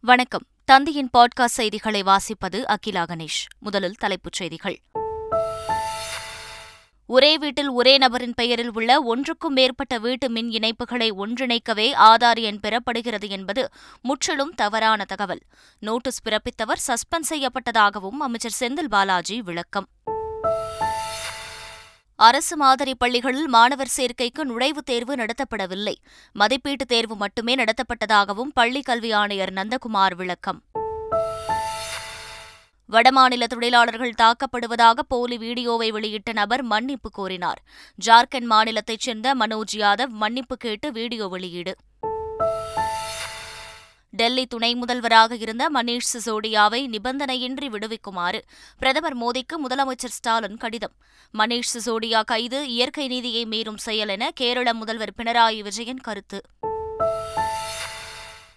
வணக்கம். தந்தையின் பாட்காஸ்ட் செய்திகளை வாசிப்பது அகிலா கணேஷ். முதலில் தலைப்புச் செய்திகள். ஒரே வீட்டில் ஒரே நபரின் பெயரில் உள்ள ஒன்றுக்கும் மேற்பட்ட வீட்டு மின் இணைப்புகளை ஒன்றிணைக்கவே ஆதார் எண் பெறப்படுகிறது என்பது முற்றிலும் தவறான தகவல். நோட்டீஸ் பிறப்பித்தவர் சஸ்பெண்ட் செய்யப்பட்டதாகவும் அமைச்சர் செந்தில் பாலாஜி விளக்கம். அரசு மாதிரி பள்ளிகளில் மாணவர் சேர்க்கைக்கு நுழைவுத் தேர்வு நடத்தப்படவில்லை. மதிப்பீட்டுத் தேர்வு மட்டுமே நடத்தப்பட்டதாகவும் பள்ளிக் கல்வி ஆணையர் நந்தகுமார் விளக்கம். வடமாநில தொழிலாளர்கள் தாக்கப்படுவதாக போலி வீடியோவை வெளியிட்ட நபர் மன்னிப்பு கோரினார். ஜார்க்கண்ட் மாநிலத்தைச் சேர்ந்த மனோஜ் யாதவ் மன்னிப்பு கேட்டு வீடியோ வெளியீடு. டெல்லி துணை முதல்வராக இருந்த மணீஷ் சிசோடியாவை நிபந்தனையின்றி விடுவிக்குமாறு பிரதமர் மோடிக்கு முதலமைச்சர் ஸ்டாலின் கடிதம். மணீஷ் சிசோடியா கைது இயற்கை நீதியை மீறும் செயல் என கேரள முதல்வர் பினராயி விஜயன் கருத்து.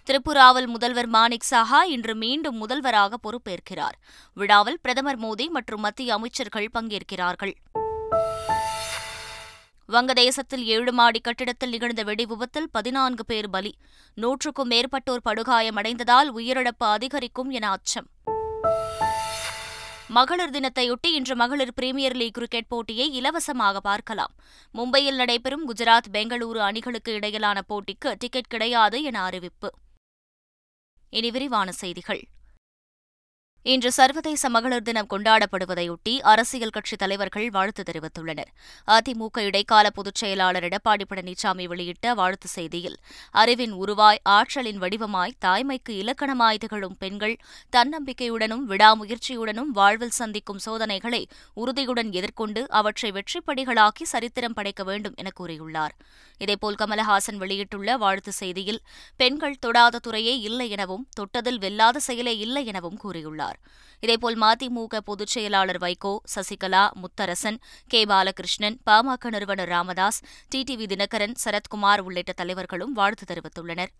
திரிபுராவில் முதல்வர் மாணிக் சாஹா இன்று மீண்டும் முதல்வராக பொறுப்பேற்கிறார். விழாவில் பிரதமர் மோடி மற்றும் மத்திய அமைச்சர்கள் பங்கேற்கிறார்கள். வங்கதேசத்தில் ஏழு மாடி கட்டிடத்தில் நிகழ்ந்த வெடி விபத்தில் பதினான்கு பேர் பலி. நூற்றுக்கும் மேற்பட்டோர் படுகாயமடைந்ததால் உயிரிழப்பு அதிகரிக்கும் என அச்சம். மகளிர் தினத்தையொட்டி இன்று மகளிர் பிரீமியர் லீக் கிரிக்கெட் போட்டியை இலவசமாக பார்க்கலாம். மும்பையில் நடைபெறும் குஜராத் பெங்களூரு அணிகளுக்கு இடையிலான போட்டிக்கு டிக்கெட் கிடையாது என அறிவிப்பு. இனி விரிவான செய்திகள். இன்று சர்வதேச மகளிர் தினம் கொண்டாடப்படுவதையொட்டி அரசியல் கட்சித் தலைவர்கள் வாழ்த்து தெரிவித்துள்ளனர். அதிமுக இடைக்கால பொதுச் செயலாளர் எடப்பாடி பழனிசாமி வெளியிட்ட வாழ்த்து செய்தியில் அறிவின் உருவாய் ஆற்றலின் வடிவமாய் தாய்மைக்கு இலக்கணமாய் திகழும் பெண்கள் தன்னம்பிக்கையுடனும் விடாமுயற்சியுடனும் வாழ்வில் சந்திக்கும் சோதனைகளை உறுதியுடன் எதிர்கொண்டு அவற்றை வெற்றிப்படிகளாக்கி சரித்திரம் படைக்க வேண்டும் என கூறியுள்ளார். இதேபோல் கமலஹாசன் வெளியிட்டுள்ள வாழ்த்து செய்தியில் பெண்கள் தொடாத துறையே இல்லை எனவும் தொட்டதில் வெல்லாத செயலே இல்லை எனவும் கூறியுள்ளார். இதேபோல் மதிமுக பொதுச் செயலாளர் வைகோ சசிகலா முத்தரசன் கே. பாலகிருஷ்ணன் பாமக நிறுவனர் ராமதாஸ் டிடிவி தினகரன் சரத்குமார் உள்ளிட்ட தலைவர்களும் வாழ்த்து தெரிவித்துள்ளனர்.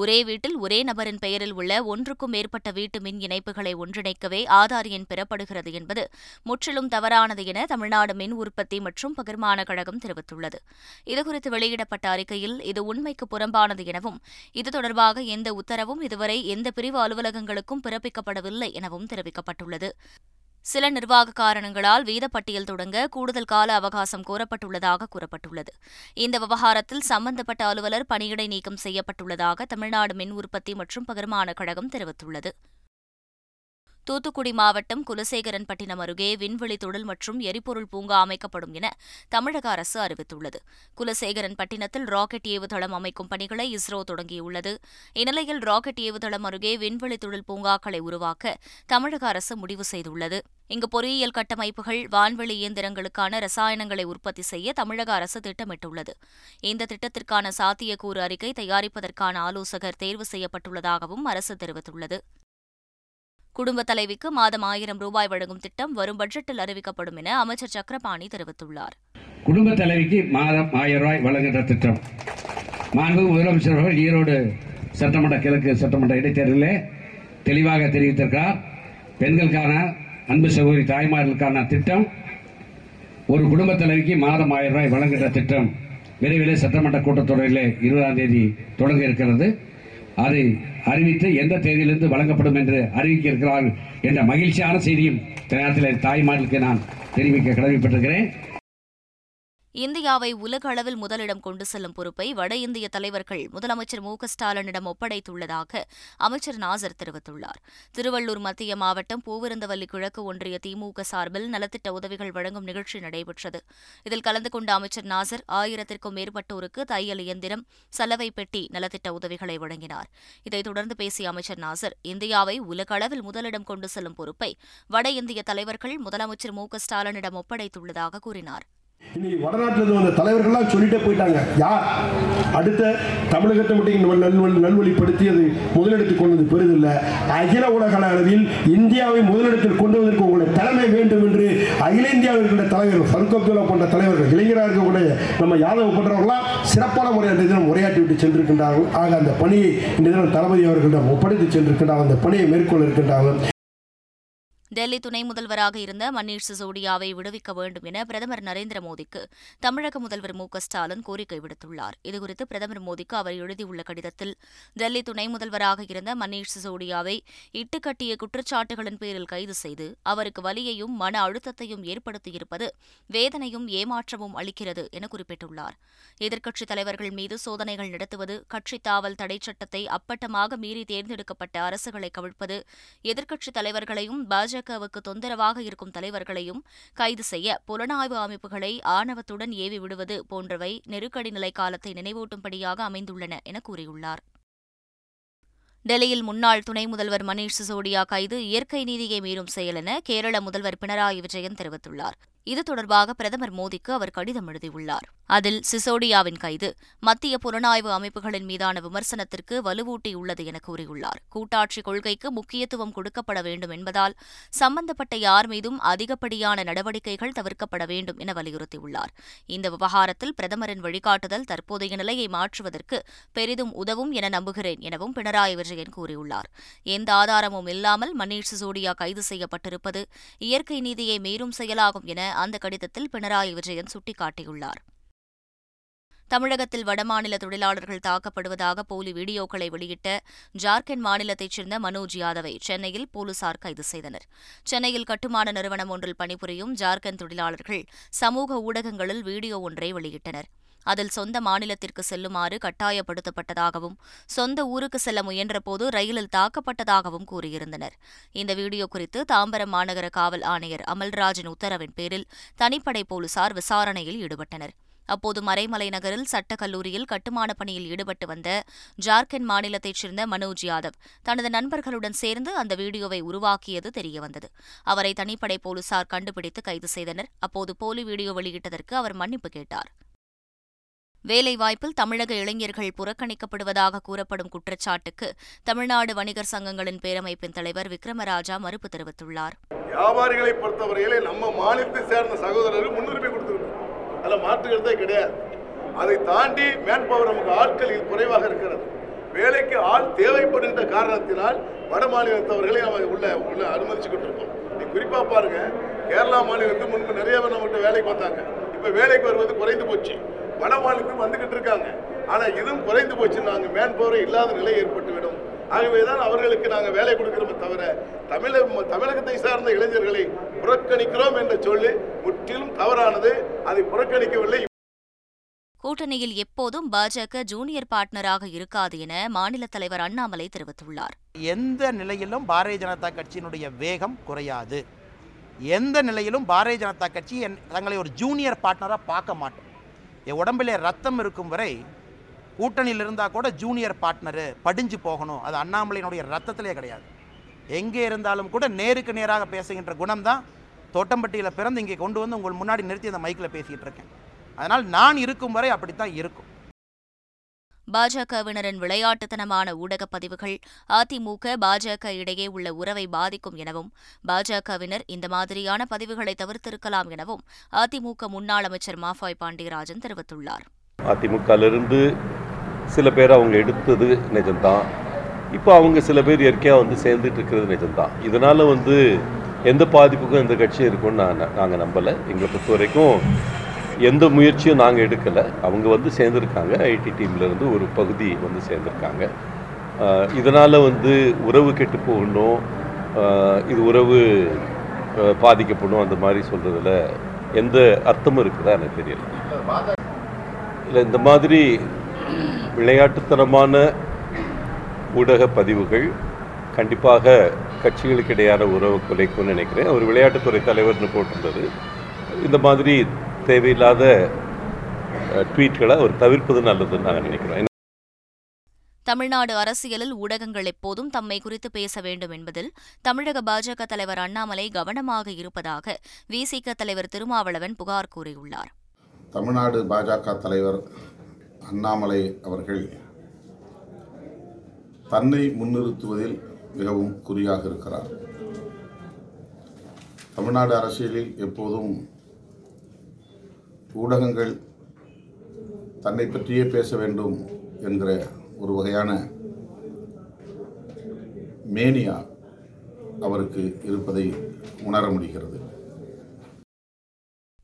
ஒரே வீட்டில் ஒரே நபரின் பெயரில் உள்ள ஒன்றுக்கும் மேற்பட்ட வீட்டு மின் இணைப்புகளை ஒன்றிணைக்கவே ஆதார் எண் பெறப்படுகிறது என்பது முற்றிலும் தவறானது என தமிழ்நாடு மின் உற்பத்தி மற்றும் பகிர்மான கழகம் தெரிவித்துள்ளது. இதுகுறித்து வெளியிடப்பட்ட அறிக்கையில் இது உண்மைக்கு புறம்பானது எனவும் இது தொடர்பாக எந்த உத்தரவும் இதுவரை எந்த பிரிவு அலுவலகங்களுக்கும் பிறப்பிக்கப்படவில்லை எனவும் தெரிவிக்கப்பட்டுள்ளது. சில நிர்வாக காரணங்களால் வீதப்பட்டியல் தொடங்க கூடுதல் கால அவகாசம் கோரப்பட்டுள்ளதாக கூறப்பட்டுள்ளது. இந்த விவகாரத்தில் சம்பந்தப்பட்ட அலுவலர் பணியிடை நீக்கம் செய்யப்பட்டுள்ளதாக தமிழ்நாடு மின் உற்பத்தி மற்றும் பகிர்மான கழகம் தெரிவித்துள்ளது. தூத்துக்குடி மாவட்டம் குலசேகரன்பட்டினம் அருகே விண்வெளி தொழில் மற்றும் எரிபொருள் பூங்கா அமைக்கப்படும் என தமிழக அரசு அறிவித்துள்ளது. குலசேகரன்பட்டினத்தில் ராக்கெட் ஏவுதளம் அமைக்கும் பணிகளை இஸ்ரோ தொடங்கியுள்ளது. இந்நிலையில் ராக்கெட் ஏவுதளம் அருகே விண்வெளி தொழில் பூங்காக்களை உருவாக்க தமிழக அரசு முடிவு செய்துள்ளது. இங்கு பொறியியல் கட்டமைப்புகள் வான்வெளி இயந்திரங்களுக்கான ரசாயனங்களை உற்பத்தி செய்ய தமிழக அரசு திட்டமிட்டுள்ளது. இந்த திட்டத்திற்கான சாத்தியக்கூறு அறிக்கை தயாரிப்பதற்கான ஆலோசகர் தேர்வு செய்யப்பட்டுள்ளதாகவும் அரசு தெரிவித்துள்ளது. குடும்ப தலைவிக்கு மாதம் ஆயிரம் ரூபாய் வழங்கும் திட்டம் வரும் பட்ஜெட்டில் அறிவிக்கப்படும் என அமைச்சர் சக்கரபாணி தெரிவித்துள்ளார். குடும்ப தலைவிக்கு மாதம் ஆயிரம் ரூபாய் வழங்குகின்ற திட்டம். மாண்பு முதலமைச்சர் அவர்கள் ஈரோடு சட்டமன்ற கிழக்கு சட்டமன்ற இடைத்தேர்தலில் தெளிவாக தெரிவித்திருக்கிறார். பெண்களுக்கான அன்பு சகோதரி தாய்மார்களுக்கான திட்டம். ஒரு குடும்ப தலைவிக்கு மாதம் ஆயிரம் ரூபாய் வழங்குகின்ற திட்டம். விரைவில் சட்டமன்ற கூட்டத்தொடரில் இருபதாம் தேதி தொடங்க இருக்கிறது. அதை அறிவித்து எந்த தேதியிலிருந்து வழங்கப்படும் என்று அறிவிக்க இருக்கிறார்கள் என்ற மகிழ்ச்சியான செய்தியும் நேரத்தில் தாய்மார்களுக்கு நான் தெரிவிக்க கடமைப்பட்டிருக்கிறேன். இந்தியாவை உலக அளவில் முதலிடம் கொண்டு செல்லும் பொறுப்பை வட இந்திய தலைவர்கள் முதலமைச்சர் மு ஸ்டாலினிடம் ஒப்படைத்துள்ளதாக அமைச்சர் நாசர் தெரிவித்துள்ளார். திருவள்ளூர் மத்திய மாவட்டம் பூவிருந்தவல்லி கிழக்கு ஒன்றிய திமுக சார்பில் நலத்திட்ட உதவிகள் வழங்கும் நிகழ்ச்சி நடைபெற்றது. இதில் கலந்து கொண்ட அமைச்சர் நாசர் ஆயிரத்திற்கும் மேற்பட்டோருக்கு தையல் இயந்திரம் சலவை பெட்டி நலத்திட்ட உதவிகளை வழங்கினார். இதைத் தொடர்ந்து பேசிய அமைச்சர் நாசர் இந்தியாவை உலக அளவில் முதலிடம் கொண்டு செல்லும் பொறுப்பை வட இந்திய தலைவர்கள் முதலமைச்சர் மு ஸ்டாலினிடம் ஒப்படைத்துள்ளதாக கூறினார். இன்னைக்கு வடநாட்டில் வந்த தலைவர்கள்லாம் சொல்லிட்டே போயிட்டாங்க. யார்? அடுத்த தமிழகத்தை மட்டும் நல்வழி நல்வழிப்படுத்தி அது முதலிடத்தில் கொண்டது பெரிதில்லை. அகில உலக அளவில் இந்தியாவை முதலிடத்தில் கொண்டு வந்ததற்கு உங்களுடைய தலைமை வேண்டும் என்று அகில இந்தியாவில் இருக்கின்ற தலைவர் ஃபருக் அப்துல்லா போன்ற தலைவர்கள் இளைஞராக இருக்கக்கூடிய நம்ம யாதவ் போன்றவர்களாம் சிறப்பான முறை அந்த தினம் உரையாற்றி விட்டு சென்றிருக்கின்றார்கள். ஆக அந்த பணியை இந்த தினம் தளபதி அவர்களிடம் ஒப்படைத்து சென்றிருக்கின்றார்கள் அந்த பணியை மேற்கொள்ள இருக்கின்றார்கள். டெல்லி துணை முதல்வராக இருந்த மணீஷ் சிசோடியாவை விடுவிக்க வேண்டும் என பிரதமர் நரேந்திர மோடிக்கு தமிழக முதல்வர் மு க ஸ்டாலின் கோரிக்கை விடுத்துள்ளார். இதுகுறித்து பிரதமர் மோடிக்கு அவர் எழுதியுள்ள கடிதத்தில் டெல்லி துணை முதல்வராக இருந்த மணீஷ் சிசோடியாவை இட்டுக்கட்டிய குற்றச்சாட்டுகளின் பேரில் கைது செய்து அவருக்கு வலியையும் மன அழுத்தத்தையும் ஏற்படுத்தியிருப்பது வேதனையும் ஏமாற்றமும் அளிக்கிறது என குறிப்பிட்டுள்ளார். எதிர்க்கட்சித் தலைவர்கள் மீது சோதனைகள் நடத்துவது கட்சித் தாவல் தடை சட்டத்தை அப்பட்டமாக மீறி தேர்ந்தெடுக்கப்பட்ட அரசுகளை கவிழ்ப்பது எதிர்க்கட்சித் தலைவர்களையும் பாஜக பாஜகவுக்கு தொந்தரவாக இருக்கும் தலைவர்களையும் கைது செய்ய புலனாய்வு அமைப்புகளை ஆணவத்துடன் ஏவி விடுவது போன்றவை நெருக்கடி நிலை காலத்தை நினைவூட்டும்படியாக அமைந்துள்ளன என கூறியுள்ளார். டெல்லியில் முன்னாள் துணை முதல்வர் மணீஷ் சிசோடியா கைது இயற்கை நீதியை மீறும் செயல் என கேரள முதல்வர் பினராயி விஜயன் தெரிவித்துள்ளார். இது தொடர்பாக பிரதமர் மோடிக்கு அவர் கடிதம் எழுதியுள்ளார். அதில் சிசோடியாவின் கைது மத்திய புலனாய்வு அமைப்புகளின் மீதான விமர்சனத்திற்கு வலுவூட்டியுள்ளது என கூறியுள்ளார். கூட்டாட்சி கொள்கைக்கு முக்கியத்துவம் கொடுக்கப்பட வேண்டும் என்பதால் சம்பந்தப்பட்ட யார் மீதும் அதிகப்படியான நடவடிக்கைகள் தவிர்க்கப்பட வேண்டும் என வலியுறுத்தியுள்ளார். இந்த விவகாரத்தில் பிரதமரின் வழிகாட்டுதல் தற்போதைய நிலையை மாற்றுவதற்கு பெரிதும் உதவும் என நம்புகிறேன் எனவும் பினராயி விஜயன் கூறியுள்ளார். எந்த ஆதாரமும் இல்லாமல் மணீஷ் சிசோடியா கைது செய்யப்பட்டிருப்பது இயற்கை நீதியை மீறும் செயலாகும் என அந்த கடிதத்தில் பினராயி விஜயன் சுட்டிக்காட்டியுள்ளார். தமிழகத்தில் வடமாநில தொழிலாளர்கள் தாக்கப்படுவதாக போலி வீடியோக்களை வெளியிட்ட ஜார்க்கண்ட் மாநிலத்தைச் சேர்ந்த மனோஜ் யாதவை சென்னையில் போலீசார் கைது செய்தனர். சென்னையில் கட்டுமான நிறுவனம் ஒன்றில் பணிபுரியும் ஜார்க்கண்ட் தொழிலாளர்கள் சமூக ஊடகங்களில் வீடியோ ஒன்றை வெளியிட்டனர். அதில் சொந்த மாநிலத்திற்கு செல்லுமாறு கட்டாயப்படுத்தப்பட்டதாகவும் சொந்த ஊருக்கு செல்ல முயன்றபோது ரயிலில் தாக்கப்பட்டதாகவும் கூறியிருந்தனர். இந்த வீடியோ குறித்து தாம்பரம் மாநகர காவல் ஆணையர் அமல்ராஜின் உத்தரவின் பேரில் தனிப்படை போலீசார் விசாரணையில் ஈடுபட்டனர். அப்போது மறைமலை நகரில் சட்டக் கல்லூரியில் கட்டுமானப் பணியில் ஈடுபட்டு வந்த ஜார்க்கண்ட் மாநிலத்தைச் சேர்ந்த மனோஜ் யாதவ் தனது நண்பர்களுடன் சேர்ந்து அந்த வீடியோவை உருவாக்கியது தெரியவந்தது. அவரை தனிப்படை போலீசார் கண்டுபிடித்து கைது செய்தனர். அப்போது போலி வீடியோ வெளியிட்டதற்கு அவர் மன்னிப்பு கேட்டார். வேலைவாய்ப்பில் தமிழக இளைஞர்கள் புறக்கணிக்கப்படுவதாக கூறப்படும் குற்றச்சாட்டுக்கு தமிழ்நாடு வணிகர் சங்கங்களின் பேரமைப்பின் தலைவர் விக்ரமராஜா மறுப்பு தெரிவித்துள்ளார். வியாபாரிகளை பொறுத்தவரையிலே நம்ம மாநிலத்தை சேர்ந்த சகோதரர்கள் முன்னுரிமை கொடுத்துருக்கோம். அதில் மாற்றுகிறதே கிடையாது. அதை தாண்டி மேன் பவர் நமக்கு ஆட்களில் குறைவாக இருக்கிறது. வேலைக்கு ஆள் தேவைப்படுகின்ற காரணத்தினால் வட மாநிலத்தவர்களை நம்ம உள்ள உள்ள அனுமதிச்சுக்கிட்டு இருக்கோம் நீ குறிப்பாக பாருங்க கேரளா மாநிலத்துக்கு முன்பு நிறைய பேர் நம்மகிட்ட வேலைக்கு வந்தாங்க. இப்போ வேலைக்கு வருவது குறைந்து போச்சு. மாநிலத்துக்கு வந்துகிட்டு இருக்காங்க. ஆனால் இதுவும் குறைந்து போச்சு. நாங்கள் மேன் பவரே இல்லாத நிலை ஏற்பட்டுவிடும். ஆகவே தான் அவர்களுக்கு நாங்கள் வேலை கொடுக்கிறோமே தவிர தமிழ தமிழகத்தை சார்ந்த இளைஞர்களை புறக்கணிக்கிறோம் என்ற சொல்லு முற்றிலும் தவறானது. அதை புறக்கணிக்கவில்லை. கூட்டணியில் எப்போதும் பாஜக ஜூனியர் பார்ட்னராக இருக்காது என மாநில தலைவர் அண்ணாமலை தெரிவித்துள்ளார். எந்த நிலையிலும் பாரதிய ஜனதா கட்சியினுடைய வேகம் குறையாது. எந்த நிலையிலும் பாரதிய ஜனதா கட்சி என் தங்களை ஒரு ஜூனியர் பார்ட்னராக பார்க்க மாட்டோம். என் உடம்பிலே ரத்தம் இருக்கும் வரை கூட்டணியில் இருந்தால் கூட ஜூனியர் பார்ட்னரு படிஞ்சு போகணும். அது அண்ணாமலையினுடைய ரத்தத்திலே கிடையாது. எங்கே இருந்தாலும் கூட நேருக்கு நேராக பேசுகின்ற குணம் தான் தோட்டம்பட்டியில் பிறந்து இங்கே கொண்டு வந்து உங்கள் முன்னாடி நிறுத்தி அந்த மைக்கில் பேசிகிட்டு இருக்கேன். அதனால் நான் இருக்கும் வரை அப்படித்தான் இருக்கும். பாஜகவினரின் விளையாட்டுத்தனமான ஊடகப் பதிவுகள் அதிமுக பாஜக இடையே உள்ள உறவை பாதிக்கும் எனவும் பாஜகவினர் இந்த மாதிரியான பதிவுகளை தவிர்த்திருக்கலாம் எனவும் அதிமுக முன்னாள் அமைச்சர் மாஃபாய் பாண்டியராஜன் தெரிவித்துள்ளார். அதிமுகலிருந்து சில பேர் அவங்க எடுத்தது நிஜம்தான். இப்போ அவங்க சில பேர் இயற்கையாக வந்து சேர்ந்துட்டு இருக்கிறது நிஜம்தான். இதனால் வந்து எந்த பாதிப்புக்கும் எந்த கட்சியும் இருக்கும்னு நான் நாங்கள் நம்பலை. எங்களை பொறுத்த வரைக்கும் எந்த முயற்சியும் நாங்கள் எடுக்கலை. அவங்க வந்து சேர்ந்துருக்காங்க. ஐடி டீம்லேருந்து ஒரு பகுதி வந்து சேர்ந்துருக்காங்க. இதனால் வந்து உறவு கெட்டு போகணும். இது உறவு பாதிக்கப்படும் அந்த மாதிரி சொல்கிறதுல எந்த அர்த்தமும் இருக்குதா எனக்கு தெரியல. இல்லை இந்த மாதிரி விளையாட்டுத்தனமான ஊடக பதிவுகள் கண்டிப்பாக கட்சிகளுக்கு இடையான உறவு குலைக்கும்னு நினைக்கிறேன். அவர் விளையாட்டுத்துறை தலைவர்னு போட்டிருந்தது. இந்த மாதிரி தேவையில்லாத ட்வீட்களை அவர் தவிர்ப்பது நல்லதுன்னு நாங்கள் நினைக்கிறோம். தமிழ்நாடு அரசியலில் ஊடகங்கள் எப்போதும் தம்மை குறித்து பேச வேண்டும் என்பதில் தமிழக பாஜக தலைவர் அண்ணாமலை கவனமாக இருப்பதாக விசிக தலைவர் திருமாவளவன் புகார் கூறியுள்ளார். தமிழ்நாடு பாஜக தலைவர் அண்ணாமலை அவர்கள் தன்னை முன்னிறுத்துவதில் மிகவும் குறியாக இருக்கிறார். தமிழ்நாடு அரசியலில் எப்போதும் ஊடகங்கள் தன்னை பற்றியே பேச வேண்டும் என்கிற ஒரு வகையான மேனியா அவருக்கு இருப்பதை உணர முடிகிறது.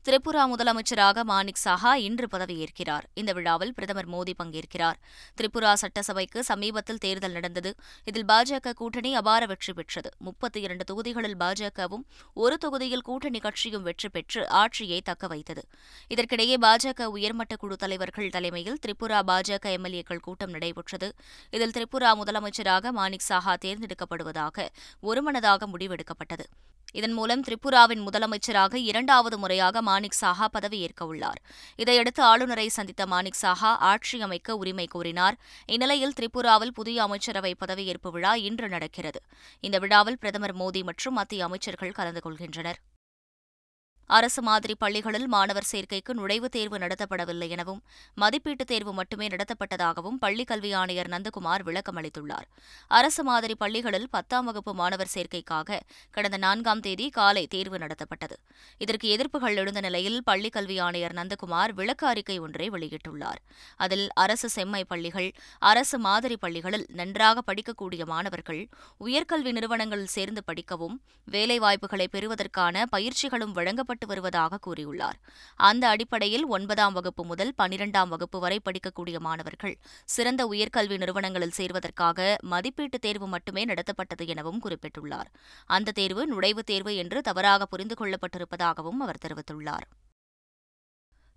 திரிபுரா முதலமைச்சராக மாணிக் சாஹா இன்று பதவியேற்கிறார். இந்த விழாவில் பிரதமர் மோடி பங்கேற்கிறார். திரிபுரா சட்டசபைக்கு சமீபத்தில் தேர்தல் நடந்தது. இதில் பாஜக கூட்டணி அபார வெற்றி பெற்றது. முப்பத்தி இரண்டு தொகுதிகளில் பாஜகவும் ஒரு தொகுதியில் கூட்டணி கட்சியும் வெற்றி பெற்று ஆட்சியை தக்க வைத்தது. இதற்கிடையே பாஜக உயர்மட்ட குழு தலைவர்கள் தலைமையில் திரிபுரா பாஜக எம்எல்ஏக்கள் கூட்டம் நடைபெற்றது. இதில் திரிபுரா முதலமைச்சராக மாணிக் சாஹா தேர்ந்தெடுக்கப்படுவதாக ஒருமனதாக முடிவெடுக்கப்பட்டது. இதன் மூலம் திரிபுராவின் முதலமைச்சராக இரண்டாவது முறையாக மாணிக் சாஹா பதவியேற்க உள்ளார். இதையடுத்து ஆளுநரை சந்தித்த மாணிக் சாஹா ஆட்சி அமைக்க உரிமை கோரினார். இந்நிலையில் திரிபுராவில் புதிய அமைச்சரவை பதவியேற்பு விழா இன்று நடக்கிறது. இந்த விழாவில் பிரதமர் மோடி மற்றும் மத்திய அமைச்சர்கள் கலந்து கொள்கின்றனர். அரசு மாதிரி பள்ளிகளில் மாணவர் சேர்க்கைக்கு நுழைவுத் தேர்வு நடத்தப்படவில்லை எனவும் மதிப்பீட்டுத் தேர்வு மட்டுமே நடத்தப்பட்டதாகவும் பள்ளிக் கல்வி ஆணையர் நந்தகுமார் விளக்கம் அளித்துள்ளார். அரசு மாதிரி பள்ளிகளில் பத்தாம் வகுப்பு மாணவர் சேர்க்கைக்காக கடந்த நான்காம் தேதி காலை தேர்வு நடத்தப்பட்டது. இதற்கு எதிர்ப்புகள் எழுந்த நிலையில் பள்ளிக் கல்வி ஆணையர் நந்தகுமார் விளக்க அறிக்கை ஒன்றை வெளியிட்டுள்ளார். அதில் அரசு செம்மை பள்ளிகள் அரசு மாதிரி பள்ளிகளில் நன்றாக படிக்கக்கூடிய மாணவர்கள் உயர்கல்வி நிறுவனங்களில் சேர்ந்து படிக்கவும் வேலைவாய்ப்புகளை பெறுவதற்கான பயிற்சிகளும் வழங்கப்பட்டு செயல்பட்டு வருவதாக கூறியுள்ளார். அந்த அடிப்படையில் ஒன்பதாம் வகுப்பு முதல் பனிரெண்டாம் வகுப்பு வரை படிக்கக்கூடிய மாணவர்கள் சிறந்த உயர்கல்வி நிறுவனங்களில் சேர்வதற்காக மதிப்பீட்டுத் தேர்வு மட்டுமே நடத்தப்பட்டது எனவும் குறிப்பிட்டுள்ளார். அந்த தேர்வு நுழைவுத் தேர்வு என்று தவறாக புரிந்து கொள்ளப்பட்டிருப்பதாகவும் அவர் தெரிவித்துள்ளார்.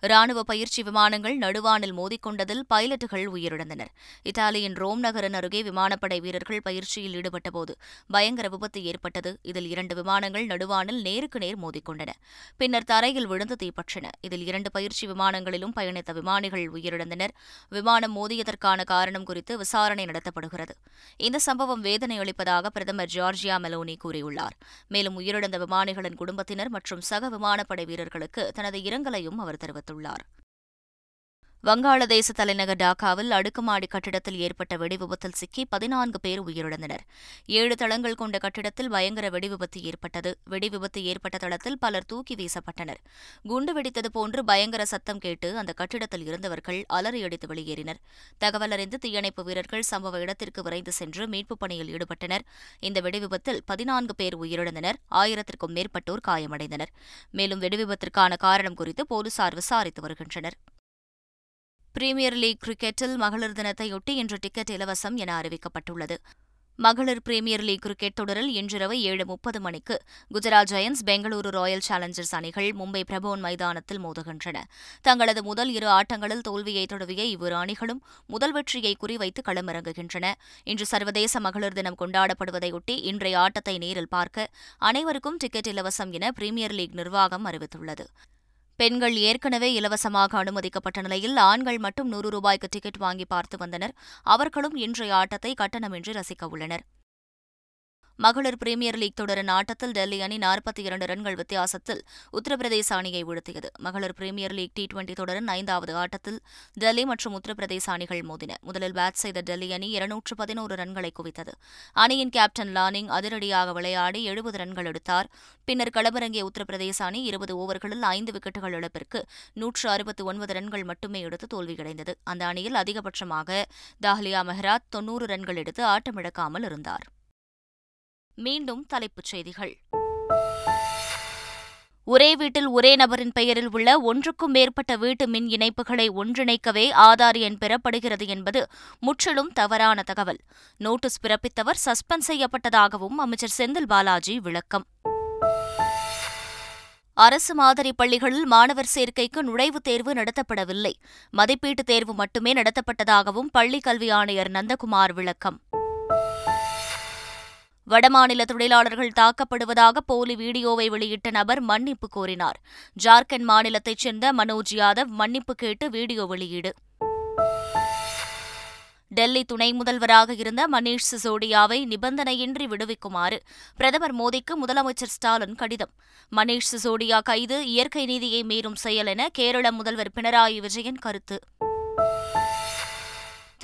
ராணுவ பயிற்சி விமானங்கள் நடுவானில் மோதிக்கொண்டதில் பைலட்டுகள் உயிரிழந்தனர். இத்தாலியின் ரோம் நகரின் அருகே விமானப்படை வீரர்கள் பயிற்சியில் ஈடுபட்டபோது பயங்கர விபத்து ஏற்பட்டது. இதில் இரண்டு விமானங்கள் நடுவானில் நேருக்கு நேர் மோதிக்கொண்டன. பின்னர் தரையில் விழுந்து தீப்பற்றின. இதில் இரண்டு பயிற்சி விமானங்களிலும் பயணித்த விமானிகள் உயிரிழந்தனர். விமானம் மோதியதற்கான காரணம் குறித்து விசாரணை நடத்தப்படுகிறது. இந்த சம்பவம் வேதனை அளிப்பதாக பிரதமர் ஜார்ஜியா மெலோனி கூறியுள்ளார். மேலும் உயிரிழந்த விமானிகளின் குடும்பத்தினர் மற்றும் சக விமானப்படை வீரர்களுக்கு தனது இரங்கலையும் அவர் தெரிவித்தார். தெரிவித்துள்ளார் வங்காளதேச தலைநகர் டாக்காவில் அடுக்குமாடி கட்டிடத்தில் ஏற்பட்ட வெடிவிபத்தில் சிக்கி பதினான்கு பேர் உயிரிழந்தனர். ஏழு தளங்கள் கொண்ட கட்டிடத்தில் பயங்கர வெடிவிபத்து ஏற்பட்டது. வெடிவிபத்து ஏற்பட்ட தளத்தில் பலர் தூக்கி வீசப்பட்டனர். குண்டு வெடித்தது போன்று பயங்கர சத்தம் கேட்டு அந்த கட்டிடத்தில் இருந்தவர்கள் அலறியடித்து வெளியேறினர். தகவல் அறிந்து தீயணைப்பு வீரர்கள் சம்பவ இடத்திற்கு விரைந்து சென்று மீட்புப் பணியில் ஈடுபட்டனர். இந்த வெடிவிபத்தில் பதினான்கு பேர் உயிரிழந்தனர். ஆயிரத்திற்கும் மேற்பட்டோர் காயமடைந்தனர். மேலும் வெடிவிபத்திற்கான காரணம் குறித்து போலீசார் விசாரித்து வருகின்றனர். பிரீமியர் லீக் கிரிக்கெட்டில் மகளிர் தினத்தையொட்டி இன்று டிக்கெட் இலவசம் என அறிவிக்கப்பட்டுள்ளது. மகளிர் பிரீமியர் லீக் கிரிக்கெட் தொடரில் இன்றிரவு ஏழு முப்பது மணிக்கு Gujarat Giants Bengaluru Royal Challengers அணிகள் மும்பை பிரபோன் மைதானத்தில் மோதுகின்றன. தங்களது முதல் இரு ஆட்டங்களில் தோல்வியை தழுவிய இவ்விரு அணிகளும் முதல் வெற்றியை குறிவைத்து களமிறங்குகின்றன. இன்று சர்வதேச மகளிர் தினம் கொண்டாடப்படுவதையொட்டி இன்றைய ஆட்டத்தை நேரில் பார்க்க அனைவருக்கும் டிக்கெட் இலவசம் என பிரீமியர் லீக் நிர்வாகம் அறிவித்துள்ளது. பெண்கள் ஏற்கனவே இலவசமாக அனுமதிக்கப்பட்ட நிலையில் ஆண்கள் மட்டும் நூறு ரூபாய்க்கு டிக்கெட் வாங்கி பார்த்து வந்தனர். அவர்களும் இன்றைய ஆட்டத்தை கட்டணமின்றி ரசிக்க உள்ளனர். மகளிர் பிரீமியர் லீக் தொடரின் ஆட்டத்தில் டெல்லி அணி நாற்பத்தி இரண்டு ரன்கள் வித்தியாசத்தில் உத்தரப்பிரதேச அணியை வீழ்த்தியது. மகளிர் பிரீமியர் லீக் டி டுவெண்டி தொடரின் ஐந்தாவது ஆட்டத்தில் டெல்லி மற்றும் உத்தரப்பிரதேச அணிகள் மோதின. முதலில் பேட் செய்த டெல்லி அணி இருநூற்று பதினோரு ரன்களை குவித்தது. அணியின் கேப்டன் லானிங் அதிரடியாக விளையாடி எழுபது ரன்கள் எடுத்தார். பின்னர் களமிறங்கிய உத்தரப்பிரதேச அணி இருபது ஓவர்களில் ஐந்து விக்கெட்டுகள் இழப்பிற்கு நூற்று அறுபத்து ஒன்பது ரன்கள் மட்டுமே எடுத்து தோல்வியடைந்தது. அந்த அணியில் அதிகபட்சமாக தாஹ்லியா மெஹ்ராத் தொன்னூறு ரன்கள் எடுத்து ஆட்டமிழக்காமல் இருந்தார். மீண்டும் தலைப்புச் செய்திகள். ஒரே வீட்டில் ஒரே நபரின் பெயரில் உள்ள ஒன்றுக்கும் மேற்பட்ட வீட்டு மின் இணைப்புகளை ஒன்றிணைக்கவே ஆதார் எண் பெறப்படுகிறது என்பது முற்றிலும் தவறான தகவல். நோட்டீஸ் பிறப்பித்தவர் சஸ்பெண்ட் செய்யப்பட்டதாகவும் அமைச்சர் செந்தில் பாலாஜி விளக்கம். அரசு மாதிரி பள்ளிகளில் மாணவர் சேர்க்கைக்கு நுழைவுத் தேர்வு நடத்தப்படவில்லை. மதிப்பீட்டுத் தேர்வு மட்டுமே நடத்தப்பட்டதாகவும் பள்ளிக் கல்வி ஆணையர் நந்தகுமார் விளக்கம். வடமாநில தொழிலாளர்கள் தாக்கப்படுவதாக போலி வீடியோவை வெளியிட்ட நபர் மன்னிப்பு கோரினார். ஜார்க்கண்ட் மாநிலத்தைச் சேர்ந்த மனோஜ் யாதவ் மன்னிப்பு கேட்டு வீடியோ வெளியீடு. டெல்லி துணை முதல்வராக இருந்த மணீஷ் சிசோடியாவை நிபந்தனையின்றி விடுவிக்குமாறு பிரதமர் மோடிக்கு முதலமைச்சர் ஸ்டாலின் கடிதம். மணீஷ் சிசோடியா கைது இயற்கை நீதியை மீறும் செயல் என கேரள முதல்வர் பினராயி விஜயன் கருத்து.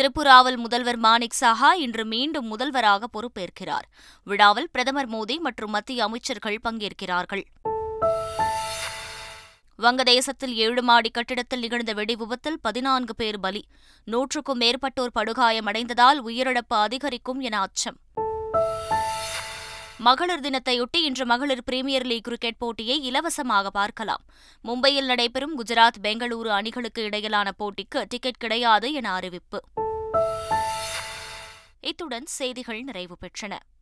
திரிபுராவில் முதல்வர் மாணிக் சாஹா இன்று மீண்டும் முதல்வராக பொறுப்பேற்கிறார். விழாவில் பிரதமர் மோடி மற்றும் மத்திய அமைச்சர்கள் பங்கேற்கிறார்கள். வங்கதேசத்தில் ஏழு மாடி கட்டிடத்தில் நிகழ்ந்த வெடி விபத்தில் பதினான்கு பேர் பலி. நூற்றுக்கும் மேற்பட்டோர் படுகாயமடைந்ததால் உயிரிழப்பு அதிகரிக்கும் என அச்சம். மகளிர் தினத்தையொட்டி இன்று மகளிர் பிரீமியர் லீக் கிரிக்கெட் போட்டியை இலவசமாக பார்க்கலாம். மும்பையில் நடைபெறும் குஜராத் பெங்களூரு அணிகளுக்கு இடையிலான போட்டிக்கு டிக்கெட் கிடையாது என அறிவிப்பு. இத்துடன் செய்திகள் நிறைவு பெற்றன.